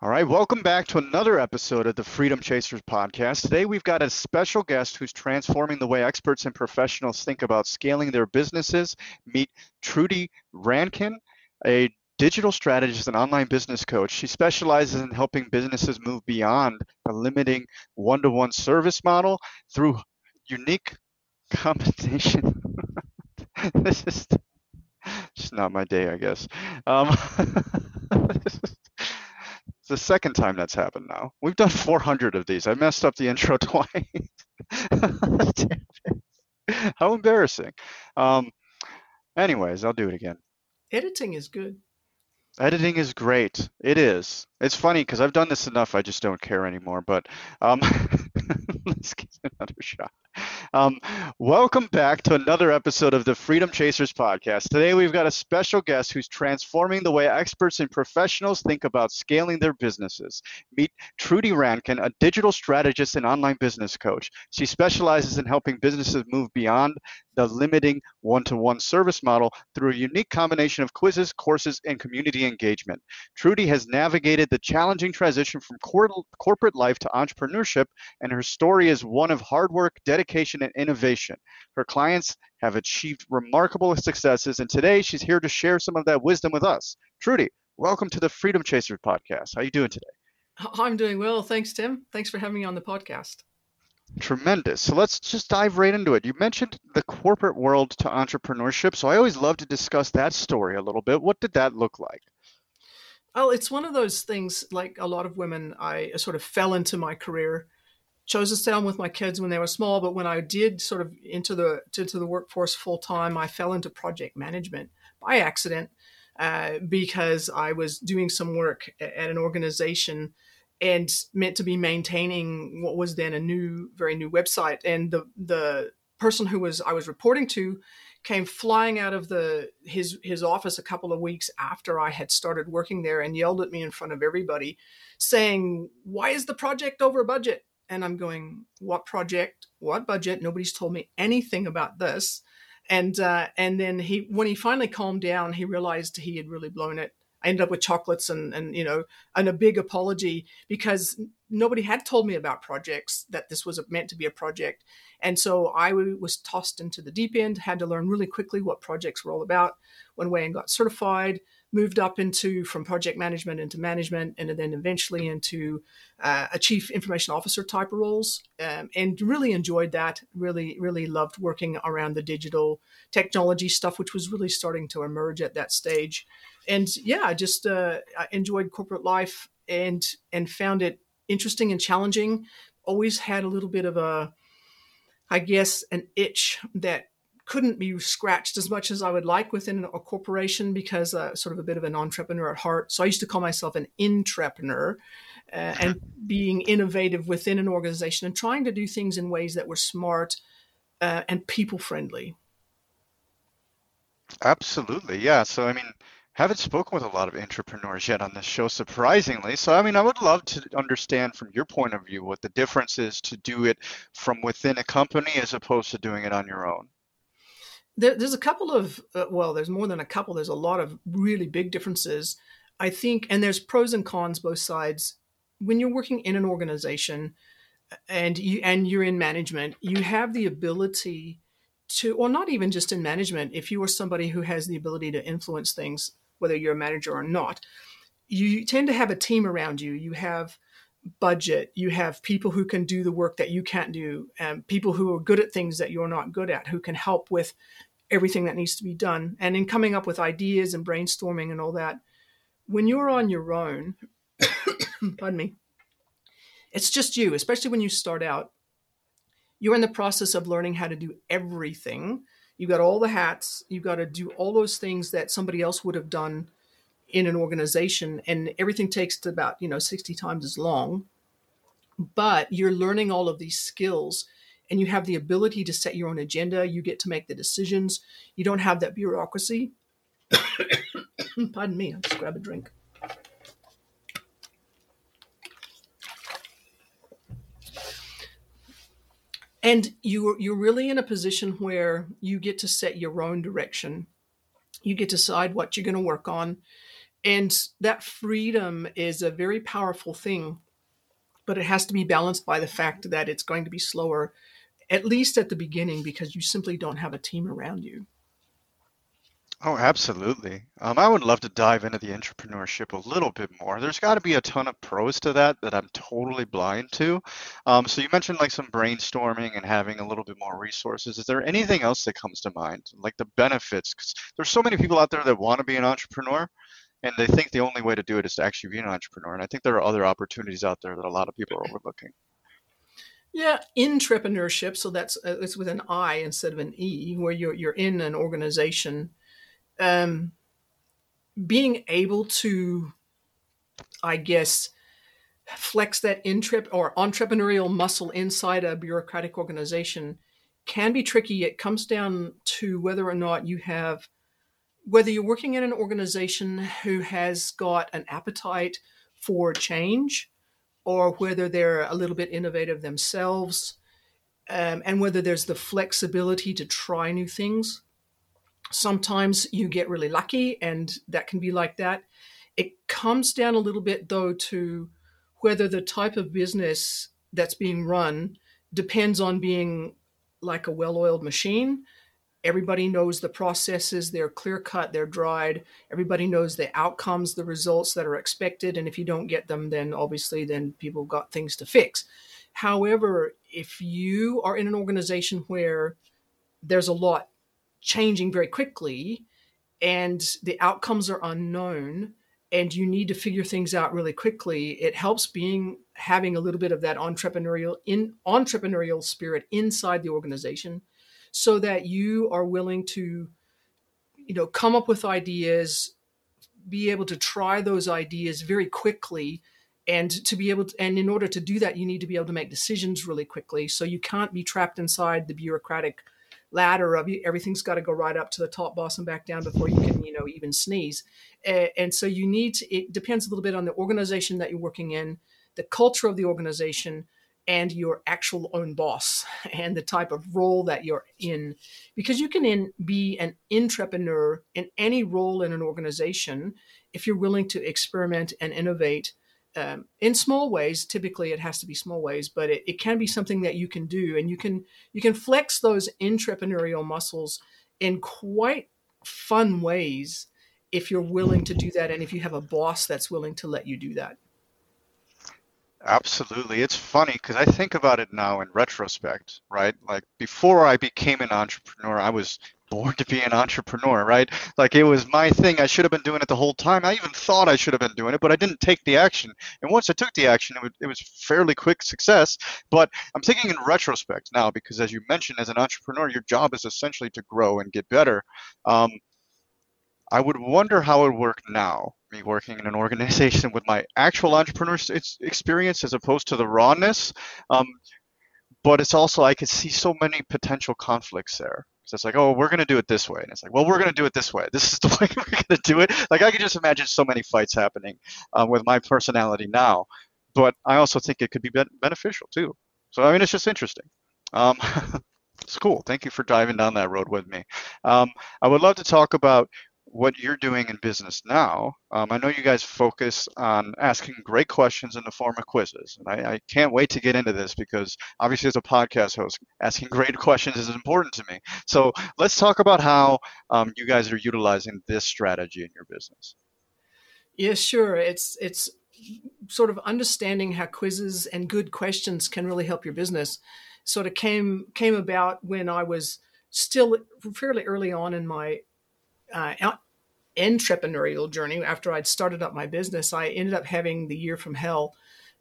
All right, welcome back to another episode of the Freedom Chasers podcast. Today we've got a special guest who's transforming the way experts and professionals think about scaling their businesses. Meet Trudy Rankin, a digital strategist and online business coach. She specializes in helping businesses move beyond the limiting one to one service model through unique combination. this is just not my day, I guess. Um, the second time that's happened now. We've done 400 of these. I messed up the intro twice. How embarrassing. Um, anyways, I'll do it again. Editing is good. Editing is great. It is. It's funny because I've done this enough. I just don't care anymore. But um, let's give another shot. Um, welcome back to another episode of the Freedom Chasers podcast. Today we've got a special guest who's transforming the way experts and professionals think about scaling their businesses. Meet Trudy Rankin, a digital strategist and online business coach. She specializes in helping businesses move beyond the limiting one to one service model through a unique combination of quizzes, courses, and community engagement. Trudy has navigated the challenging transition from cor- corporate life to entrepreneurship, and her story is one of hard work, dedication, and innovation. Her clients have achieved remarkable successes, and today she's here to share some of that wisdom with us. Trudy, welcome to the Freedom Chasers podcast. How are you doing today? I'm doing well. Thanks, Tim. Thanks for having me on the podcast. Tremendous. So let's just dive right into it. You mentioned the corporate world to entrepreneurship. So I always love to discuss that story a little bit. What did that look like? Oh, it's one of those things like a lot of women, I sort of fell into my career, chose to stay on with my kids when they were small. But when I did sort of into the into the workforce full time, I fell into project management by accident uh, because I was doing some work at an organization and meant to be maintaining what was then a new, very new website. And the the person who was I was reporting to came flying out of the his his office a couple of weeks after I had started working there and yelled at me in front of everybody, saying, "Why is the project over budget?" And I'm going, "What project? What budget? Nobody's told me anything about this." And uh, and then he when he finally calmed down, he realized he had really blown it I ended up with chocolates and and you know and a big apology because nobody had told me about projects that this was meant to be a project, and so I was tossed into the deep end. Had to learn really quickly what projects were all about. Went away and got certified. Moved up into from project management into management, and then eventually into uh, a chief information officer type of roles, um, and really enjoyed that. Really, really loved working around the digital technology stuff, which was really starting to emerge at that stage and yeah, I just uh, I enjoyed corporate life and and found it interesting and challenging. Always had a little bit of a, I guess, an itch that couldn't be scratched as much as I would like within a corporation because uh, sort of a bit of an entrepreneur at heart. So I used to call myself an intrapreneur. Uh, and being innovative within an organization and trying to do things in ways that were smart uh, and people friendly. Absolutely, yeah. So I mean, haven't spoken with a lot of intrapreneurs yet on this show, surprisingly. So, I mean, I would love to understand from your point of view what the difference is to do it from within a company as opposed to doing it on your own. There, there's a couple of, uh, well, there's more than a couple. There's a lot of really big differences, I think, and there's pros and cons both sides. When you're working in an organization and you and you're in management, you have the ability to, or not even just in management, if you are somebody who has the ability to influence things whether you're a manager or not, you tend to have a team around you. You have budget. You have people who can do the work that you can't do, and people who are good at things that you're not good at, who can help with everything that needs to be done. And in coming up with ideas and brainstorming and all that, when you're on your own, pardon me, it's just you, especially when you start out. You're in the process of learning how to do everything You've got all the hats you've got to do all those things that somebody else would have done in an organization and everything takes about you know 60 times as long but you're learning all of these skills and you have the ability to set your own agenda you get to make the decisions. You don't have that bureaucracy. Pardon me i'll just grab a drink. And you you're really in a position where you get to set your own direction. You get to decide what you're going to work on. And that freedom is a very powerful thing, but it has to be balanced by the fact that it's going to be slower, at least at the beginning, because you simply don't have a team around you. Oh, absolutely. Um, I would love to dive into the entrepreneurship a little bit more. There's got to be a ton of pros to that that I'm totally blind to. Um, so you mentioned like some brainstorming and having a little bit more resources. Is there anything else that comes to mind, like the benefits? Because there's so many people out there that want to be an entrepreneur, and they think the only way to do it is to actually be an entrepreneur. And I think there are other opportunities out there that a lot of people are overlooking. Yeah, intrapreneurship. So that's uh, it's with an I instead of an E, where you're you're in an organization um, being able to, I guess, flex that intrep or entrepreneurial muscle inside a bureaucratic organization can be tricky. It comes down to whether or not you have, whether you're working in an organization who has got an appetite for change or whether they're a little bit innovative themselves, um, and whether there's the flexibility to try new things. Sometimes you get really lucky and that can be like that. It comes down a little bit though to whether the type of business that's being run depends on being like a well-oiled machine everybody knows the processes they're clear cut they're dried. Everybody knows the outcomes the results that are expected and if you don't get them then obviously then people got things to fix. However if you are in an organization where there's a lot changing very quickly and the outcomes are unknown and you need to figure things out really quickly it helps being having a little bit of that entrepreneurial in entrepreneurial spirit inside the organization so that you are willing to you know come up with ideas be able to try those ideas very quickly and to be able to and in order to do that you need to be able to make decisions really quickly. So you can't be trapped inside the bureaucratic ladder of you, everything's got to go right up to the top boss and back down before you can you know even sneeze. And, and so you need to, it depends a little bit on the organization that you're working in the culture of the organization and your actual own boss and the type of role that you're in. Because you can in, be an intrapreneur in any role in an organization if you're willing to experiment and innovate um, in small ways. Typically it has to be small ways but it, it can be something that you can do. And you can you can flex those entrepreneurial muscles in quite fun ways if you're willing to do that and if you have a boss that's willing to let you do that Absolutely. It's funny because I think about it now in retrospect, right? Like before I became an entrepreneur, I was born to be an entrepreneur, right? Like it was my thing. I should have been doing it the whole time. I even thought I should have been doing it, but I didn't take the action. And once I took the action, it was, it was fairly quick success. But I'm thinking in retrospect now because, as you mentioned, as an entrepreneur, your job is essentially to grow and get better. Um, I would wonder how it would work now, me working in an organization with my actual entrepreneur experience as opposed to the rawness. Um, but it's also I could see so many potential conflicts there. So it's like, oh, we're going to do it this way. And it's like, well, we're going to do it this way. This is the way we're going to do it. Like, I can just imagine so many fights happening um, with my personality now. But I also think it could be beneficial too. So, I mean, it's just interesting. Um, it's cool. Thank you for diving down that road with me. Um, I would love to talk about what you're doing in business now. Um, I know you guys focus on asking great questions in the form of quizzes, and I, I, can't wait to get into this because obviously, as a podcast host, asking great questions is important to me. So let's talk about how um, you guys are utilizing this strategy in your business. Yeah, sure. It's it's sort of understanding how quizzes and good questions can really help your business. Sort of came came about when I was still fairly early on in my uh, entrepreneurial journey after I'd started up my business, I ended up having the year from hell,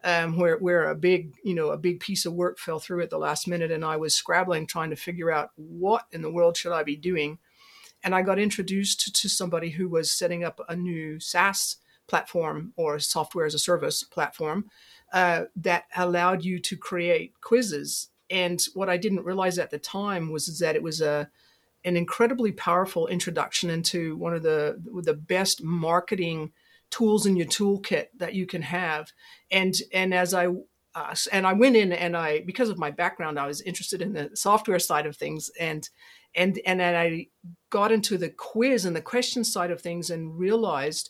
um, where where a big you know a big piece of work fell through at the last minute, and I was scrabbling trying to figure out what in the world should I be doing, and I got introduced to, somebody who was setting up a new SaaS platform or software as a service platform uh, that allowed you to create quizzes. And what I didn't realize at the time was that it was a an incredibly powerful introduction into one of the the best marketing tools in your toolkit that you can have. And and as I uh, and I went in and I because of my background I was interested in the software side of things and and and I got into the quiz and the question side of things and realized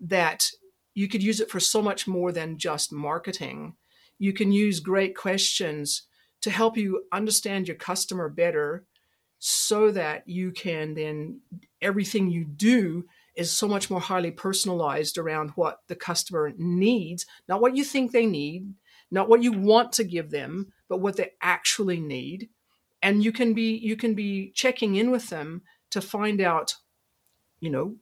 that you could use it for so much more than just marketing. You can use great questions to help you understand your customer better so that you can then everything you do is so much more highly personalized around what the customer needs, not what you think they need, not what you want to give them, but what they actually need. And you can be you can be checking in with them to find out, you know,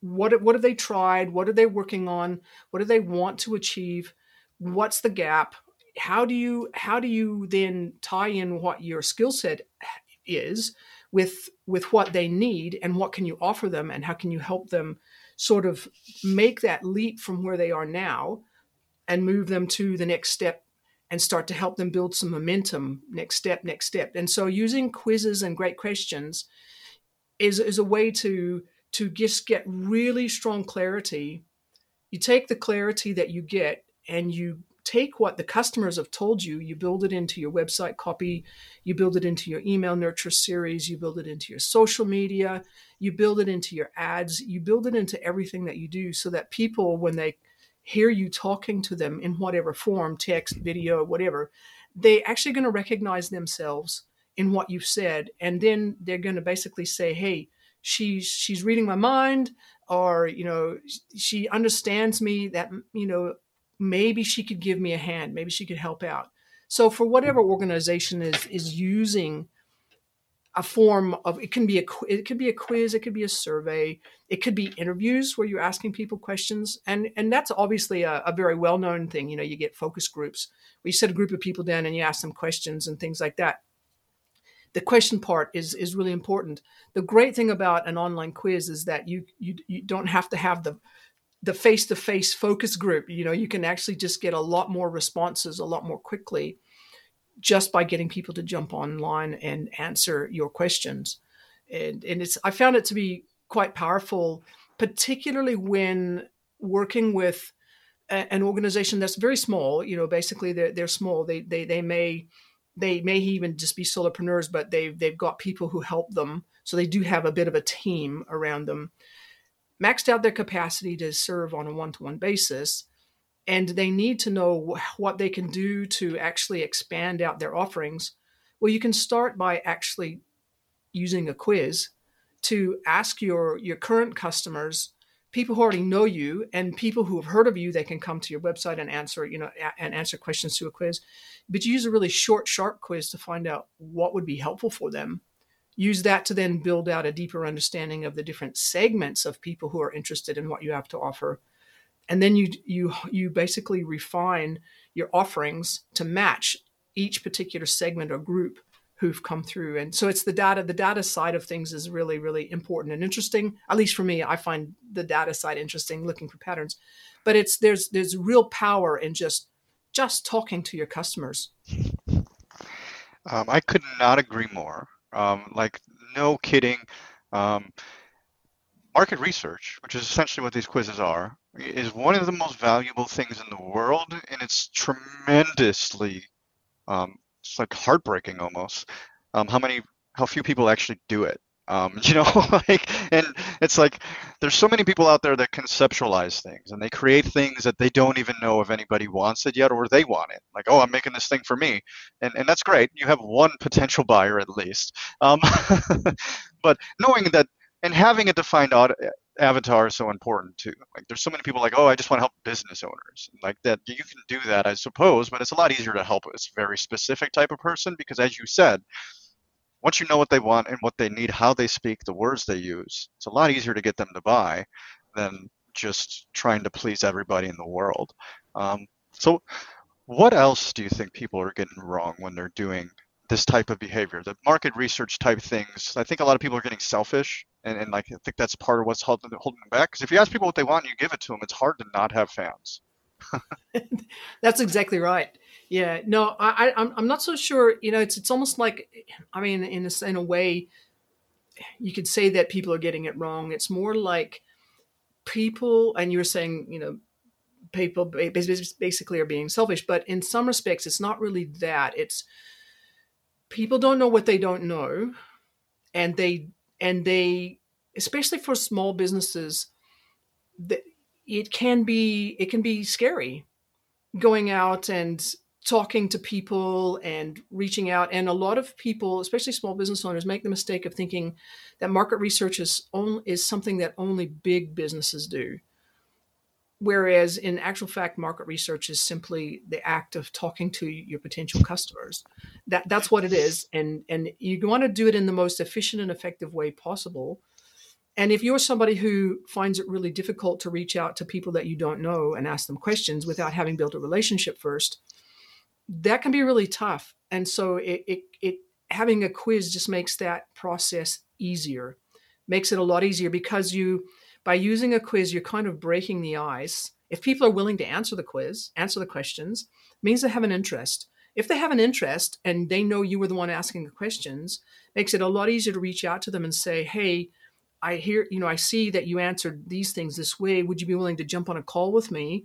what what have they tried, what are they working on, what do they want to achieve, what's the gap, how do you how do you then tie in what your skill set is with with what they need and what can you offer them and how can you help them sort of make that leap from where they are now and move them to the next step and start to help them build some momentum next step next step. And so using quizzes and great questions is, is a way to to just get really strong clarity. You take the clarity that you get and you take what the customers have told you, you build it into your website copy, you build it into your email nurture series, you build it into your social media, you build it into your ads, you build it into everything that you do so that people, when they hear you talking to them in whatever form text, video, whatever they actually going to recognize themselves in what you've said. And then they're going to basically say, hey, she's she's reading my mind or you know she understands me that you know maybe she could give me a hand maybe she could help out. So for whatever organization is is using a form of it can be a it could be a quiz it could be a survey it could be interviews where you're asking people questions. And and that's obviously a, a very well known thing you know you get focus groups. Where you set a group of people down and you ask them questions and things like that. The question part is is really important. The great thing about an online quiz is that you you, you don't have to have the the face-to-face focus group you know you can actually just get a lot more responses a lot more quickly just by getting people to jump online and answer your questions. And and it's i found it to be quite powerful particularly when working with a, an organization that's very small you know basically they're, they're small. They, they they may they may even just be solopreneurs but they've they've got people who help them. So they do have a bit of a team around them maxed out their capacity to serve on a one to one basis. And they need to know what they can do to actually expand out their offerings. Well, you can start by actually using a quiz to ask your, your current customers, people who already know you and people who have heard of you, they can come to your website and answer, you know, and answer questions through a quiz. But you use a really short, sharp quiz to find out what would be helpful for them use that to then build out a deeper understanding of the different segments of people who are interested in what you have to offer. And then you you you basically refine your offerings to match each particular segment or group who've come through. And so it's the data the data side of things is really really important and interesting. At least for me i find the data side interesting looking for patterns. But it's there's there's real power in just just talking to your customers. Um, i could not agree more um, like, no kidding. Um, market research, which is essentially what these quizzes are, is one of the most valuable things in the world, and it's tremendously, um, it's like heartbreaking almost, um, how many, how few people actually do it. Um, you know, like, and it's like there's so many people out there that conceptualize things and they create things that they don't even know if anybody wants it yet or they want it. Like, oh, I'm making this thing for me, and and that's great. You have one potential buyer at least. Um, but knowing that and having a defined avatar is so important too. Like, there's so many people like, oh, I just want to help business owners. Like that, you can do that, I suppose, but it's a lot easier to help a very specific type of person because, as you said once you know what they want and what they need, how they speak, the words they use, it's a lot easier to get them to buy than just trying to please everybody in the world. Um, so, what else do you think people are getting wrong when they're doing this type of behavior? The market research type things. I think a lot of people are getting selfish, and, and like I think that's part of what's holding, holding them back. Because if you ask people what they want and you give it to them, it's hard to not have fans. that's exactly right. Yeah, no, I, I'm I'm not so sure. You know, it's it's almost like, I mean, in a, in a way, you could say that people are getting it wrong. It's more like people, and you were saying, you know, people basically are being selfish, but in some respects, it's not really that. It's people don't know what they don't know, and they and they, especially for small businesses, that it can be it can be scary going out and talking to people and reaching out. And a lot of people especially small business owners make the mistake of thinking that market research is only is something that only big businesses do. Whereas in actual fact market research is simply the act of talking to your potential customers. That that's what it is. And and you want to do it in the most efficient and effective way possible and if you're somebody who finds it really difficult to reach out to people that you don't know and ask them questions without having built a relationship first, that can be really tough. And so it, it, it having a quiz just makes that process easier, makes it a lot easier because you, by using a quiz, you're kind of breaking the ice. If people are willing to answer the quiz, answer the questions, means they have an interest. If they have an interest and they know you were the one asking the questions, makes it a lot easier to reach out to them and say, hey, I hear, you know, I see that you answered these things this way. Would you be willing to jump on a call with me?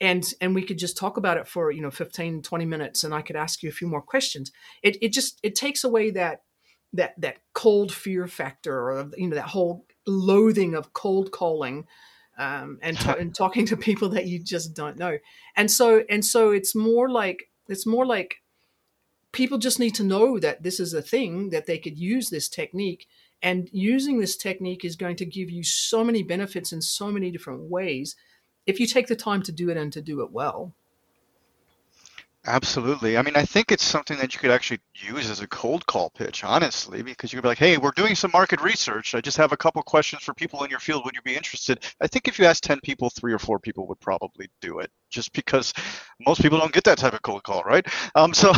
And and we could just talk about it for, you know, 15, 20 minutes and I could ask you a few more questions. It it just it takes away that that that cold fear factor or you know that whole loathing of cold calling um, and, t- and talking to people that you just don't know. And so and so it's more like it's more like people just need to know that this is a thing that they could use this technique and using this technique is going to give you so many benefits in so many different ways if you take the time to do it and to do it well. Absolutely. I mean, I think it's something that you could actually use as a cold call pitch, honestly, because you could be like, hey, we're doing some market research. I just have a couple questions for people in your field. Would you be interested? I think if you ask 10 people, three or four people would probably do it just because most people don't get that type of cold call, right? Um, so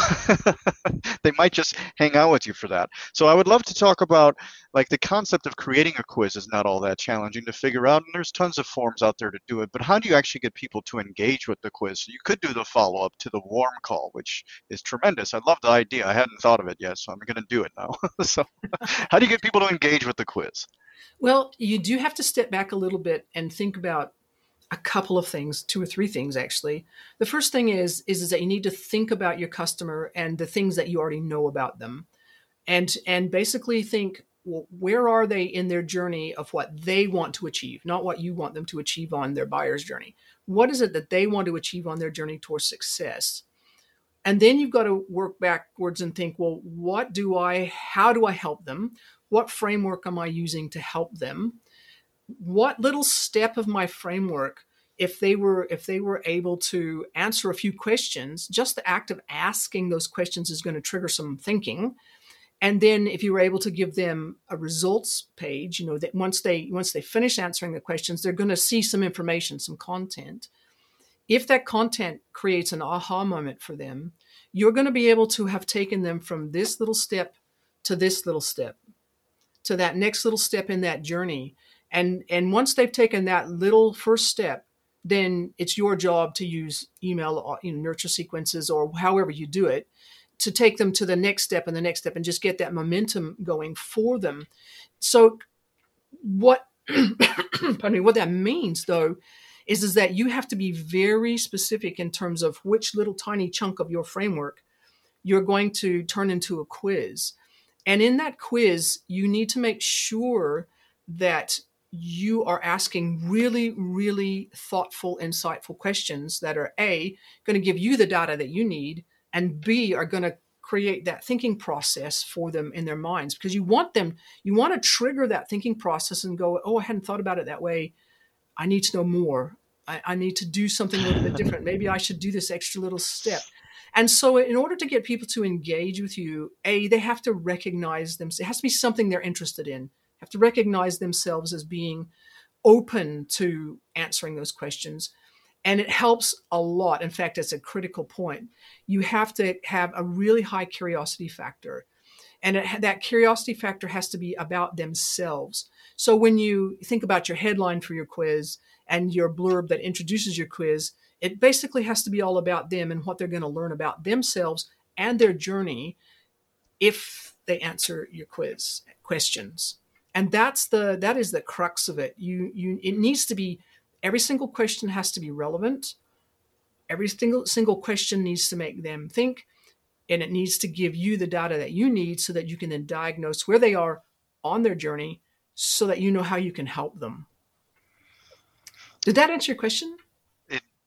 they might just hang out with you for that. So I would love to talk about like the concept of creating a quiz is not all that challenging to figure out, and there's tons of forms out there to do it. But how do you actually get people to engage with the quiz? So you could do the follow up to the warm call, which is tremendous. I love the idea. I hadn't thought of it yet, so I'm going to do it now. so how do you get people to engage with the quiz? Well, you do have to step back a little bit and think about a couple of things, two or three things actually. The first thing is, is is that you need to think about your customer and the things that you already know about them. And and basically think well, where are they in their journey of what they want to achieve, not what you want them to achieve on their buyer's journey. What is it that they want to achieve on their journey towards success? And then you've got to work backwards and think, well, what do I, how do I help them? What framework am I using to help them? What little step of my framework if they were if they were able to answer a few questions just the act of asking those questions is going to trigger some thinking. And then if you were able to give them a results page you know that once they once they finish answering the questions they're going to see some information some content. If that content creates an aha moment for them you're going to be able to have taken them from this little step to this little step to that next little step in that journey and and once they've taken that little first step then it's your job to use email uh, you know, nurture sequences or however you do it to take them to the next step and the next step and just get that momentum going for them. So what pardon me what that means though is is that you have to be very specific in terms of which little tiny chunk of your framework you're going to turn into a quiz. And in that quiz you need to make sure that you are asking really, really thoughtful, insightful questions that are A, going to give you the data that you need, and B, are going to create that thinking process for them in their minds because you want them, you want to trigger that thinking process and go, oh, I hadn't thought about it that way. I need to know more. I, I need to do something a little bit different. Maybe I should do this extra little step. And so, in order to get people to engage with you, A, they have to recognize them. It has to be something they're interested in have to recognize themselves as being open to answering those questions. And it helps a lot. In fact, it's a critical point. You have to have a really high curiosity factor. And it, that curiosity factor has to be about themselves. So when you think about your headline for your quiz and your blurb that introduces your quiz, it basically has to be all about them and what they're going to learn about themselves and their journey if they answer your quiz questions and that's the that is the crux of it. You you it needs to be every single question has to be relevant. Every single single question needs to make them think and it needs to give you the data that you need so that you can then diagnose where they are on their journey so that you know how you can help them. Did that answer your question?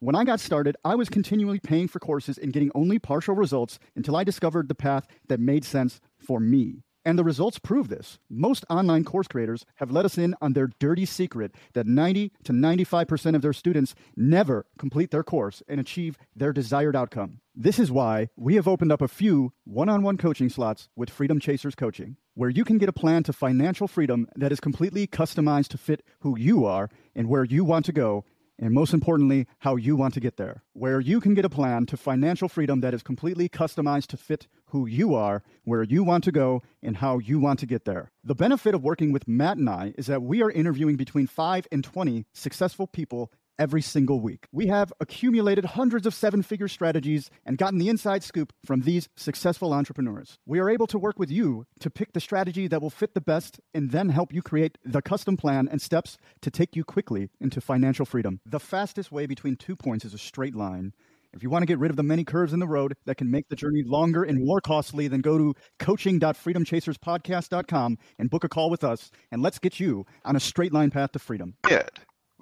When I got started, I was continually paying for courses and getting only partial results until I discovered the path that made sense for me. And the results prove this. Most online course creators have let us in on their dirty secret that 90 to 95% of their students never complete their course and achieve their desired outcome. This is why we have opened up a few one on one coaching slots with Freedom Chasers Coaching, where you can get a plan to financial freedom that is completely customized to fit who you are and where you want to go and most importantly, how you want to get there, where you can get a plan to financial freedom that is completely customized to fit who you are, where you want to go, and how you want to get there. The benefit of working with Matt and I is that we are interviewing between 5 and 20 successful people every single week. We have accumulated hundreds of seven figure strategies and gotten the inside scoop from these successful entrepreneurs. We are able to work with you to pick the strategy that will fit the best and then help you create the custom plan and steps to take you quickly into financial freedom. The fastest way between two points is a straight line. If you want to get rid of the many curves in the road that can make the journey longer and more costly, then go to coaching.freedomchaserspodcast.com and book a call with us, and let's get you on a straight line path to freedom. Did.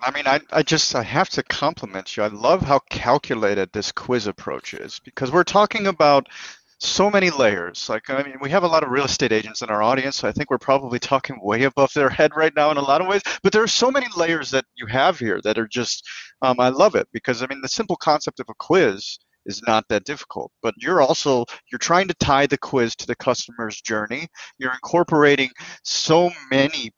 I mean, I, I just I have to compliment you. I love how calculated this quiz approach is because we're talking about so many layers. Like, I mean, we have a lot of real estate agents in our audience, so I think we're probably talking way above their head right now in a lot of ways. But there are so many layers that you have here that are just, um, I love it because I mean, the simple concept of a quiz is not that difficult but you're also you're trying to tie the quiz to the customer's journey you're incorporating so many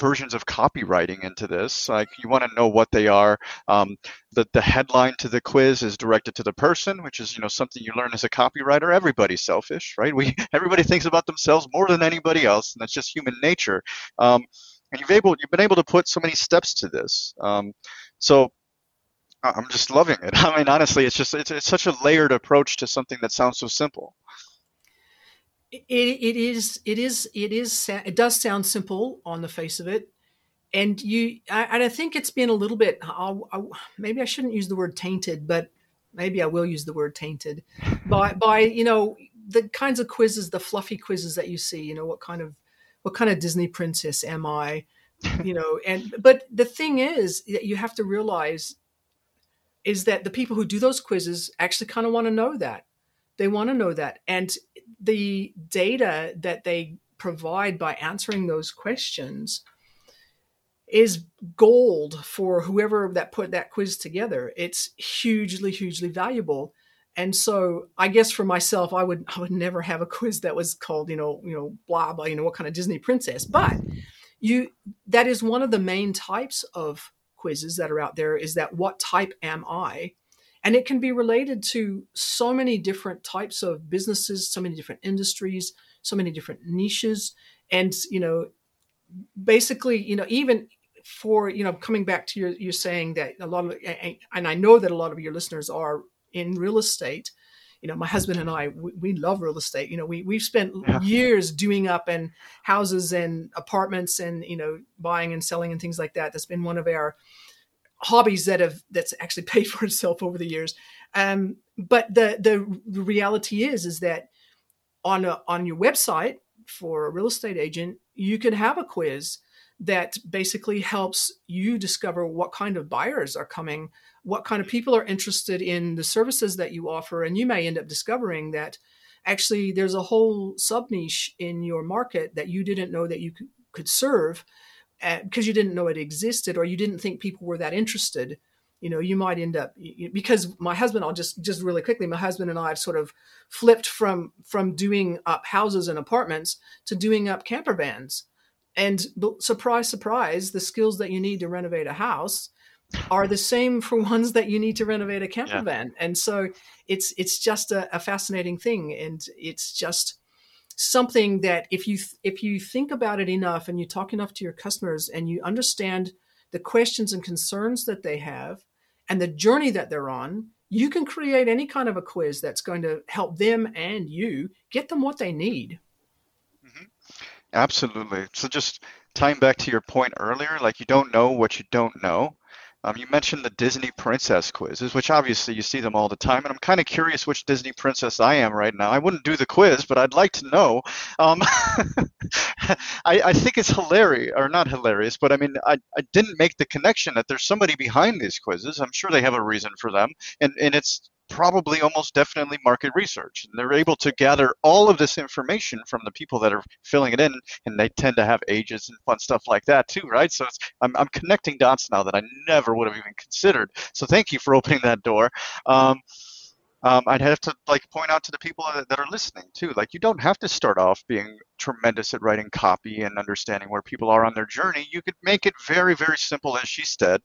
versions of copywriting into this. Like you want to know what they are. Um, the the headline to the quiz is directed to the person, which is you know something you learn as a copywriter. Everybody's selfish, right? We everybody thinks about themselves more than anybody else, and that's just human nature. Um, and you've able you've been able to put so many steps to this. Um, so I'm just loving it. I mean, honestly, it's just it's, it's such a layered approach to something that sounds so simple it, it is it is it is it does sound simple on the face of it. And you I, and i think it's been a little bit I'll, I'll, maybe i shouldn't use the word tainted but maybe i will use the word tainted by by you know the kinds of quizzes the fluffy quizzes that you see you know what kind of what kind of disney princess am i you know and but the thing is that you have to realize is that the people who do those quizzes actually kind of want to know that they want to know that and the data that they provide by answering those questions is gold for whoever that put that quiz together. It's hugely, hugely valuable. And so I guess for myself, I would I would never have a quiz that was called, you know, you know, blah blah, you know, what kind of Disney princess. But you that is one of the main types of quizzes that are out there is that what type am I? And it can be related to so many different types of businesses, so many different industries, so many different niches. And, you know, basically, you know, even for, you know, coming back to your, you're saying that a lot of, and I know that a lot of your listeners are in real estate. You know, my husband and I, we, we love real estate. You know, we, we've spent yeah. years doing up and houses and apartments and, you know, buying and selling and things like that. That's been one of our, hobbies that have that's actually paid for itself over the years. Um, but the, the reality is is that on a, on your website for a real estate agent, you can have a quiz that basically helps you discover what kind of buyers are coming, what kind of people are interested in the services that you offer, and you may end up discovering that actually there's a whole sub niche in your market that you didn't know that you could serve because you didn't know it existed or you didn't think people were that interested you know you might end up because my husband i'll just just really quickly my husband and i have sort of flipped from from doing up houses and apartments to doing up camper vans. And surprise surprise the skills that you need to renovate a house are the same for ones that you need to renovate a camper yeah. van. And so it's it's just a, a fascinating thing. And it's just something that if you if you think about it enough and you talk enough to your customers and you understand the questions and concerns that they have and the journey that they're on, you can create any kind of a quiz that's going to help them and you get them what they need. Mm-hmm. Absolutely. So just tying back to your point earlier, like you don't know what you don't know. Um, you mentioned the Disney princess quizzes, which obviously you see them all the time, and I'm kind of curious which Disney princess I am right now. I wouldn't do the quiz, but I'd like to know. Um, I, I, think it's hilarious, or not hilarious, but I mean, I, I didn't make the connection that there's somebody behind these quizzes. I'm sure they have a reason for them, and, and it's probably almost definitely market research. And they're able to gather all of this information from the people that are filling it in, and they tend to have ages and fun stuff like that too, right? So I'm, I'm connecting dots now that I never would have even considered. So thank you for opening that door. Um, um, I'd have to like point out to the people that are listening too, like you don't have to start off being tremendous at writing copy and understanding where people are on their journey. You could make it very, very simple, as she said.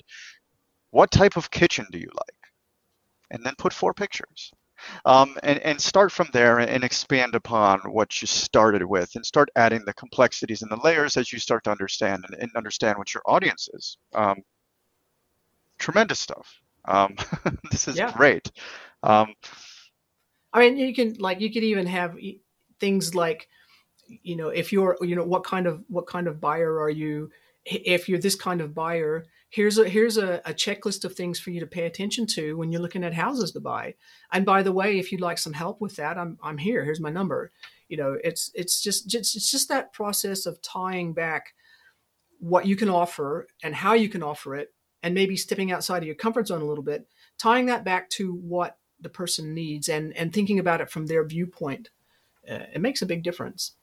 What type of kitchen do you like? And then put four pictures. Um, and, and start from there and expand upon what you started with and start adding the complexities and the layers as you start to understand and, and understand what your audience is. Um, tremendous stuff. Um, this is yeah. great. Um, I mean, you can like you could even have things like, you know, if you're, you know, what kind of what kind of buyer are you? If you're this kind of buyer, here's a here's a, a, checklist of things for you to pay attention to when you're looking at houses to buy. And by the way, if you'd like some help with that, I'm I'm here. Here's my number. You know, it's it's just, just it's just that process of tying back what you can offer and how you can offer it, and maybe stepping outside of your comfort zone a little bit, tying that back to what the person needs and and thinking about it from their viewpoint. Uh, it makes a big difference.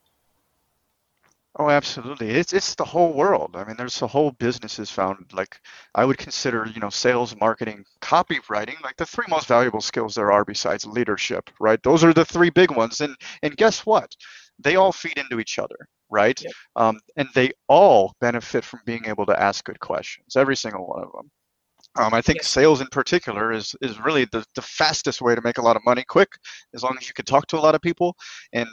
Oh, absolutely. It's it's the whole world. I mean, there's a whole businesses found like I would consider, you know, sales, marketing, copywriting, like the three most valuable skills there are besides leadership, right? Those are the three big ones. And and guess what? They all feed into each other, right? Yep. Um, and they all benefit from being able to ask good questions, every single one of them. Um, I think sales in particular is is really the, the fastest way to make a lot of money quick, as long as you can talk to a lot of people. And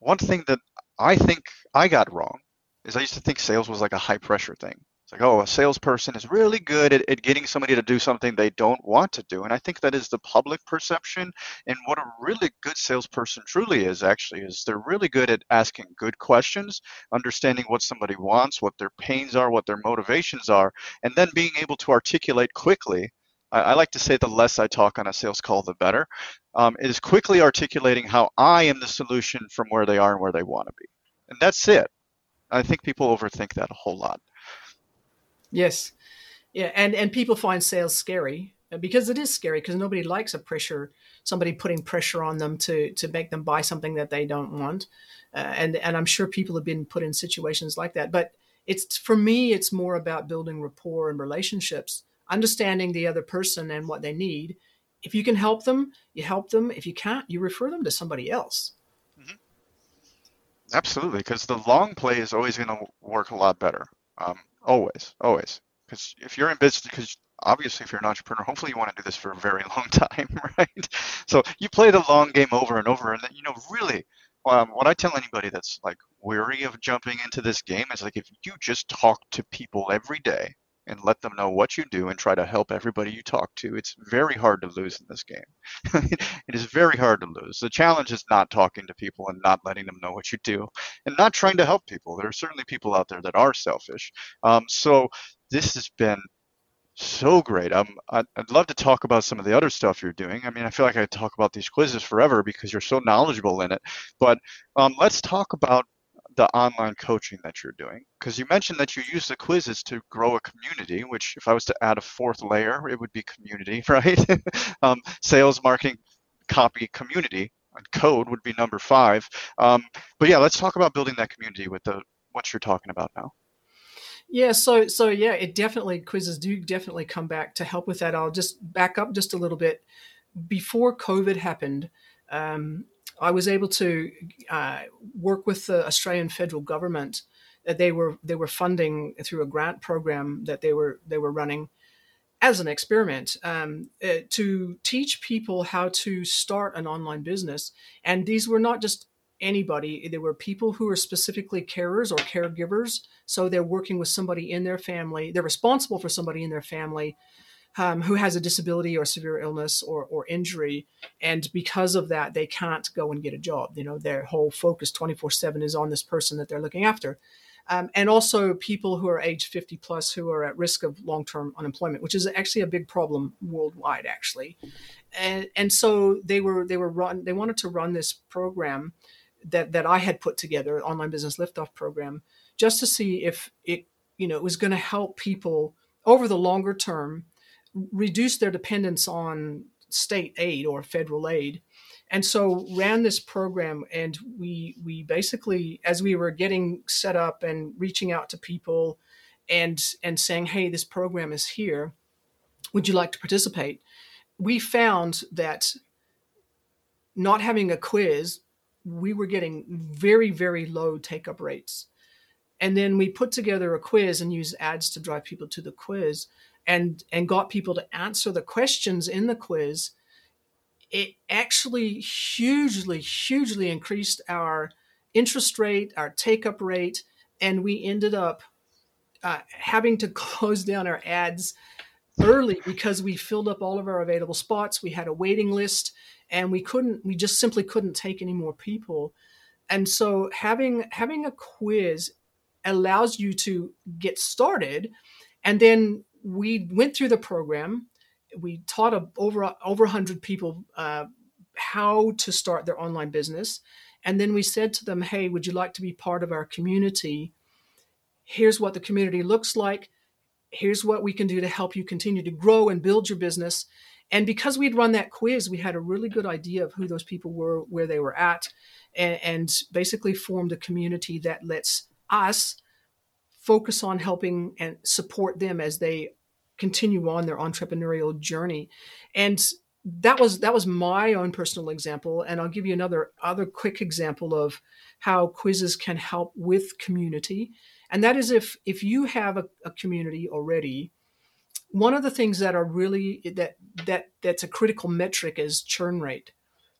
one thing that I think I got wrong is I used to think sales was like a high pressure thing. It's like, oh, a salesperson is really good at, at getting somebody to do something they don't want to do. And I think that is the public perception. And what a really good salesperson truly is actually is they're really good at asking good questions, understanding what somebody wants, what their pains are, what their motivations are, and then being able to articulate quickly I, I, like to say the less I talk on a sales call, the better, um, is quickly articulating how I am the solution from where they are and where they want to be. And that's it. I think people overthink that a whole lot. Yes. Yeah, and, and people find sales scary uh, because it is scary because nobody likes a pressure, somebody putting pressure on them to, to make them buy something that they don't want. Uh, and, and I'm sure people have been put in situations like that. But it's for me, it's more about building rapport and relationships understanding the other person and what they need. If you can help them, you help them. If you can't, you refer them to somebody else. Mm-hmm. Absolutely, because the long play is always going to work a lot better. Um, always, always. Because if you're in business, because obviously if you're an entrepreneur, hopefully you want to do this for a very long time, right? So you play the long game over and over, and then you know really. Um, what I tell anybody that's like weary of jumping into this game is like if you just talk to people every day and let them know what you do and try to help everybody you talk to. It's very hard to lose in this game. it is very hard to lose. The challenge is not talking to people and not letting them know what you do and not trying to help people. There are certainly people out there that are selfish. Um, so this has been so great. Um, I'd, love to talk about some of the other stuff you're doing. I mean, I feel like I talk about these quizzes forever because you're so knowledgeable in it. But um, let's talk about the online coaching that you're doing? Because you mentioned that you use the quizzes to grow a community, which if I was to add a fourth layer, it would be community, right? um, sales, marketing, copy, community, and code would be number five. Um, but yeah, let's talk about building that community with the what you're talking about now. Yeah, so so yeah, it definitely quizzes do definitely come back to help with that. I'll just back up just a little bit. Before COVID happened, um, I was able to uh, work with the Australian federal government. That they were they were funding through a grant program that they were they were running as an experiment um, uh, to teach people how to start an online business. And these were not just anybody; they were people who were specifically carers or caregivers. So they're working with somebody in their family. They're responsible for somebody in their family um, who has a disability or severe illness or, or injury. And because of that, they can't go and get a job. You know, their whole focus 24 7 is on this person that they're looking after. Um, and also people who are age 50 plus who are at risk of long-term unemployment, which is actually a big problem worldwide, actually. And, and so they were they were run they wanted to run this program that that I had put together, online business liftoff program, just to see if it you know it was going to help people over the longer term reduce their dependence on state aid or federal aid. And so ran this program and we we basically as we were getting set up and reaching out to people and and saying hey this program is here. Would you like to participate? We found that not having a quiz we were getting very very low take up rates. And then we put together a quiz and used ads to drive people to the quiz and and got people to answer the questions in the quiz it actually hugely, hugely increased our interest rate, our take up rate, and we ended up uh, having to close down our ads early because we filled up all of our available spots. We had a waiting list, and we couldn't, we just simply couldn't take any more people. And so having having a quiz allows you to get started, and then we went through the program. We taught a, over over 100 people uh, how to start their online business. And then we said to them hey would you like to be part of our community? Here's what the community looks like. Here's what we can do to help you continue to grow and build your business. And because we'd run that quiz we had a really good idea of who those people were where they were at and, and basically formed a community that lets us focus on helping and support them as they continue on their entrepreneurial journey. And that was that was my own personal example. And i'll give you another other quick example of how quizzes can help with community. And that is if if you have a, a community already one of the things that are really that that that's a critical metric is churn rate.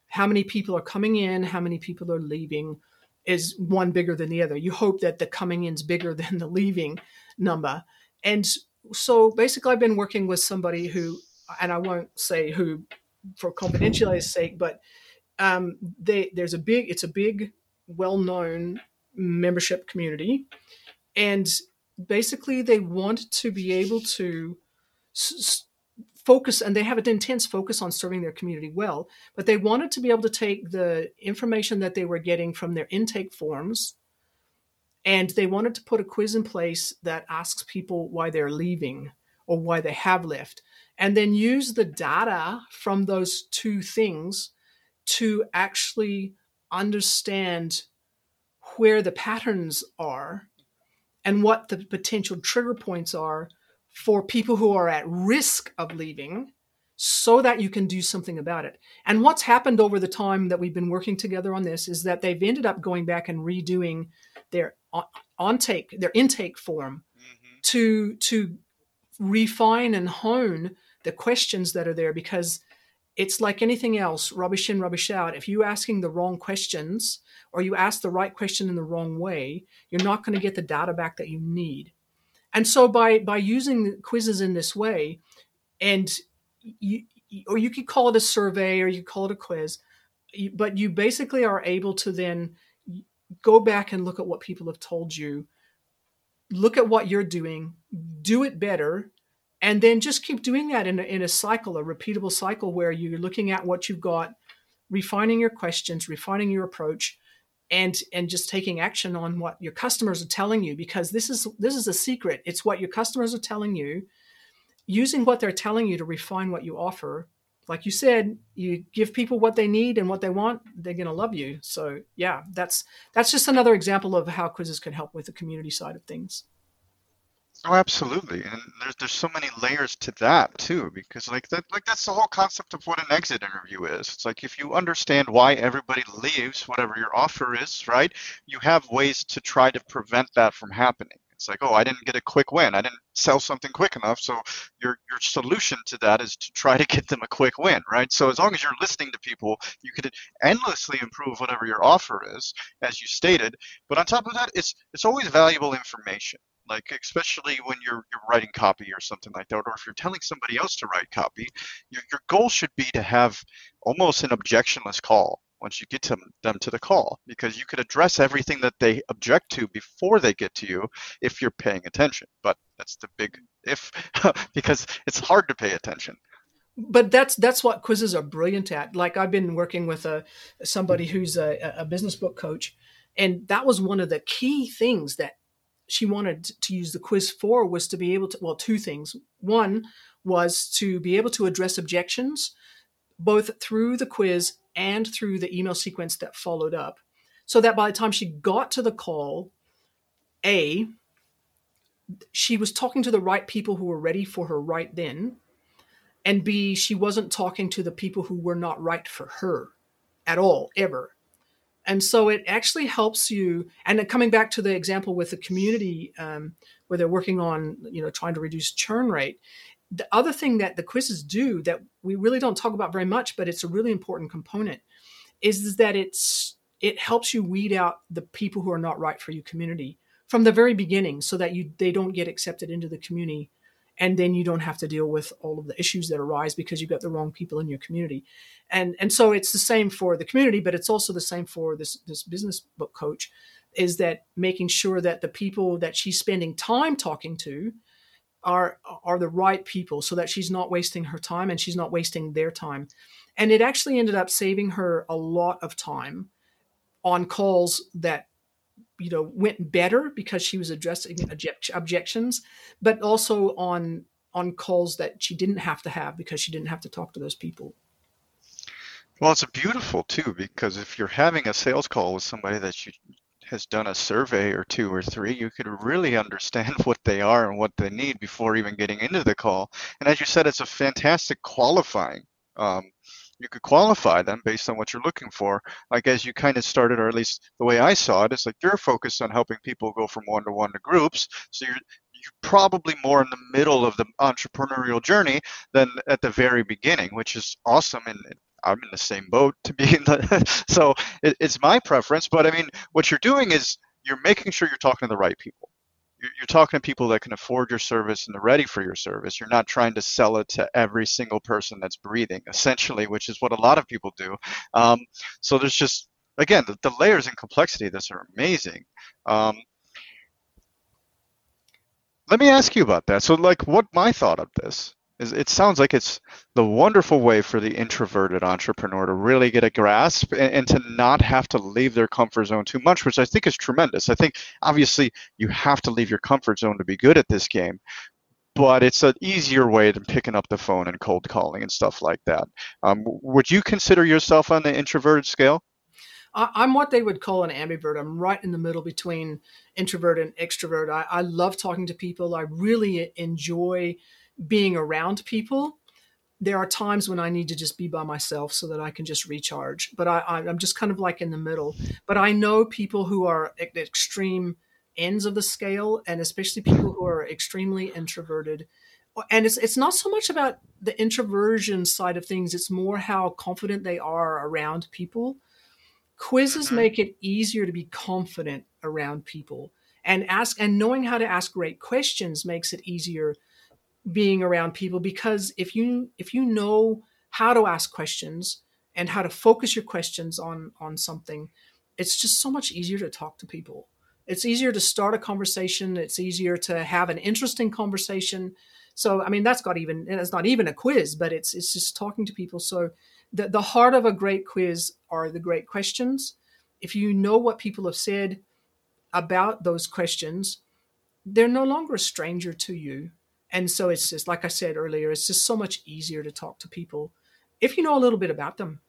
How many people are coming in? How many people are leaving is one bigger than the other. You hope that the coming in is bigger than the leaving number. And so basically, I've been working with somebody who, and I won't say who for confidentiality's sake, but um, they, there's a big, it's a big, well-known membership community, and basically they want to be able to s- focus, and they have an intense focus on serving their community well, but they wanted to be able to take the information that they were getting from their intake forms and they wanted to put a quiz in place that asks people why they're leaving or why they have left, and then use the data from those two things to actually understand where the patterns are and what the potential trigger points are for people who are at risk of leaving so that you can do something about it. And what's happened over the time that we've been working together on this is that they've ended up going back and redoing their on take their intake form mm-hmm. to to refine and hone the questions that are there because it's like anything else rubbish in rubbish out if you're asking the wrong questions or you ask the right question in the wrong way you're not going to get the data back that you need and so by by using quizzes in this way and you or you could call it a survey or you call it a quiz but you basically are able to then go back and look at what people have told you look at what you're doing do it better and then just keep doing that in a, in a cycle a repeatable cycle where you're looking at what you've got refining your questions refining your approach and and just taking action on what your customers are telling you because this is this is a secret it's what your customers are telling you using what they're telling you to refine what you offer like you said, you give people what they need and what they want, they're going to love you. So yeah, that's that's just another example of how quizzes can help with the community side of things. Oh, absolutely, and there's there's so many layers to that too, because like that like that's the whole concept of what an exit interview is. It's like if you understand why everybody leaves, whatever your offer is, right? You have ways to try to prevent that from happening It's like, oh, I didn't get a quick win. I didn't sell something quick enough. So your your solution to that is to try to get them a quick win, right? So as long as you're listening to people, you could endlessly improve whatever your offer is, as you stated. But on top of that, it's it's always valuable information like especially when you're you're writing copy or something like that or if you're telling somebody else to write copy your, your goal should be to have almost an objectionless call once you get to them to the call because you could address everything that they object to before they get to you if you're paying attention. But that's the big if because it's hard to pay attention. But that's that's what quizzes are brilliant at. Like i've been working with a somebody mm-hmm. who's a, a business book coach and that was one of the key things that she wanted to use the quiz for was to be able to well two things. One was to be able to address objections both through the quiz and through the email sequence that followed up. So that by the time she got to the call, A, she was talking to the right people who were ready for her right then. And B, she wasn't talking to the people who were not right for her at all, ever. And so it actually helps you. And coming back to the example with the community um, where they're working on, you know, trying to reduce churn rate, the other thing that the quizzes do that we really don't talk about very much, but it's a really important component, is, is that it's it helps you weed out the people who are not right for your community from the very beginning, so that you they don't get accepted into the community, and then you don't have to deal with all of the issues that arise because you've got the wrong people in your community, and and so it's the same for the community, but it's also the same for this this business book coach, is that making sure that the people that she's spending time talking to are are the right people so that she's not wasting her time and she's not wasting their time. And it actually ended up saving her a lot of time on calls that you know went better because she was addressing object- objections but also on on calls that she didn't have to have because she didn't have to talk to those people. Well it's beautiful too because if you're having a sales call with somebody that you has done a survey or two or three, you could really understand what they are and what they need before even getting into the call. And as you said, it's a fantastic qualifying. Um, you could qualify them based on what you're looking for. Like as you kind of started, or at least the way I saw it, it's like you're focused on helping people go from one to one to groups. So you're you're probably more in the middle of the entrepreneurial journey than at the very beginning, which is awesome and I'm in the same boat to be in the. so it, it's my preference, but I mean, what you're doing is you're making sure you're talking to the right people. You're, you're talking to people that can afford your service and are ready for your service. You're not trying to sell it to every single person that's breathing, essentially, which is what a lot of people do. Um, so there's just again the, the, layers and complexity of this are amazing. Um, let me ask you about that. So, like, what my thought of this it sounds like it's the wonderful way for the introverted entrepreneur to really get a grasp and, and, to not have to leave their comfort zone too much, which I think is tremendous. I think obviously you have to leave your comfort zone to be good at this game, but it's an easier way than picking up the phone and cold calling and stuff like that. Um, would you consider yourself on the introverted scale? I'm what they would call an ambivert. I'm right in the middle between introvert and extrovert. I, I love talking to people. I really enjoy being around people there are times when I need to just be by myself so that I can just recharge. But I, am just kind of like in the middle. But I know people who are at the extreme ends of the scale, and especially people who are extremely introverted. And it's it's not so much about the introversion side of things; it's more how confident they are around people. Quizzes mm-hmm. make it easier to be confident around people, and ask and knowing how to ask great questions makes it easier being around people because if you if you know how to ask questions and how to focus your questions on on something it's just so much easier to talk to people. It's easier to start a conversation. It's easier to have an interesting conversation. So i mean that's got even it's not even a quiz but it's it's just talking to people. So the, the heart of a great quiz are the great questions. If you know what people have said about those questions they're no longer a stranger to you and so it's just, like I said earlier, it's just so much easier to talk to people if you know a little bit about them.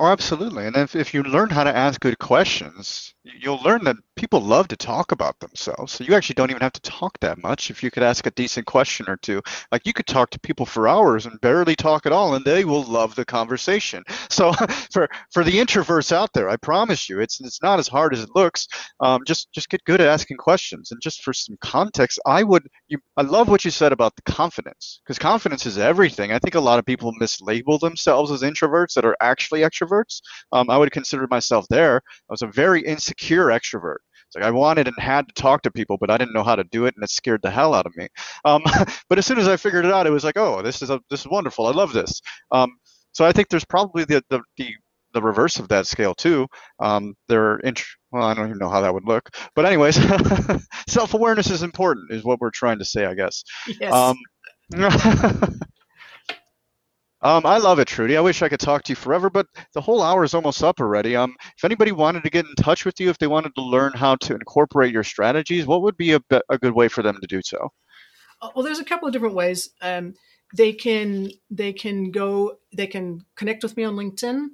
Oh, absolutely. And if, if you learn how to ask good questions, you'll learn that people love to talk about themselves. So you actually don't even have to talk that much if you could ask a decent question or two. Like you could talk to people for hours and barely talk at all, and they will love the conversation. So for for the introverts out there, I promise you, it's it's not as hard as it looks. Um, just just get good at asking questions. And just for some context, I would you I love what you said about the confidence because confidence is everything. I think a lot of people mislabel themselves as introverts that are actually extroverts. Um, I would consider myself there. I was a very insecure extrovert. It's like I wanted and had to talk to people, but I didn't know how to do it, and it scared the hell out of me. Um, but as soon as I figured it out, it was like, oh, this is a, this is wonderful. I love this. Um, so I think there's probably the, the, the the reverse of that scale too. Um, they're int- well, I don't even know how that would look, but anyways, self-awareness is important, is what we're trying to say, I guess. Yes. Um, I love it, Trudy. I wish I could talk to you forever, but the whole hour is almost up already. Um, if anybody wanted to get in touch with you, if they wanted to learn how to incorporate your strategies, what would be a, a good way for them to do so? Uh, well, there's a couple of different ways. Um, they can they can go they can connect with me on LinkedIn.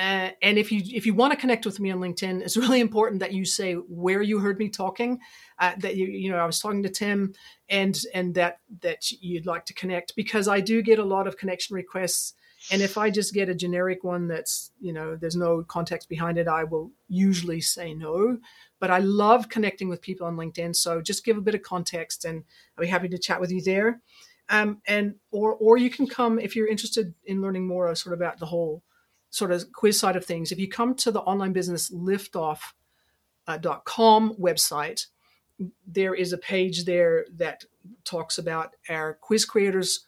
Uh, and if you if you want to connect with me on LinkedIn, it's really important that you say where you heard me talking. Uh, that you you know I was talking to Tim, and and that that you'd like to connect because I do get a lot of connection requests. And if I just get a generic one that's you know there's no context behind it, I will usually say no. But I love connecting with people on LinkedIn, so just give a bit of context, and I'll be happy to chat with you there. Um, and or or you can come if you're interested in learning more sort of about the whole sort of quiz side of things. If you come to the online business liftoff.com website, there is a page there that talks about our quiz creators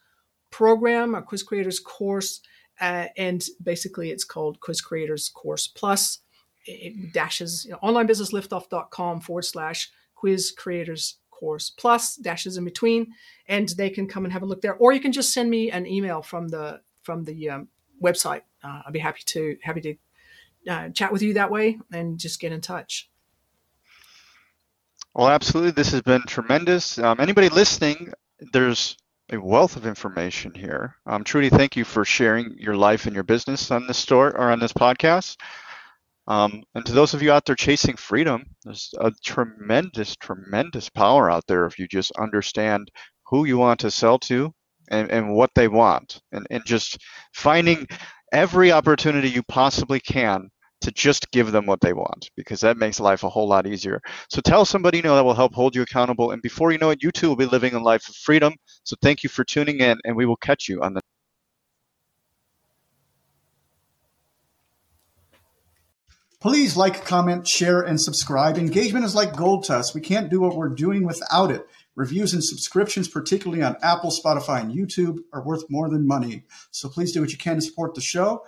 program, our quiz creators course, uh, and basically it's called Quiz Creators Course Plus. It dashes you know, onlinebusinessliftoff.com forward slash quiz creators course plus dashes in between, and they can come and have a look there. Or you can just send me an email from the from the um, website. Uh, I'd be happy to happy to uh, chat with you that way and just get in touch. Well, absolutely. This has been tremendous. Um, anybody listening, there's a wealth of information here. Um, Trudy, thank you for sharing your life and your business on this store or on this podcast. Um, and to those of you out there chasing freedom, there's a tremendous, tremendous power out there if you just understand who you want to sell to and, and what they want, and, and just finding every opportunity you possibly can to just give them what they want because that makes life a whole lot easier. So tell somebody you know that will help hold you accountable. And before you know it, you too will be living a life of freedom. So thank you for tuning in, and we will catch you on the Please like, comment, share, and subscribe. Engagement is like gold to us. We can't do what we're doing without it. Reviews and subscriptions, particularly on Apple, Spotify, and YouTube, are worth more than money. So please do what you can to support the show.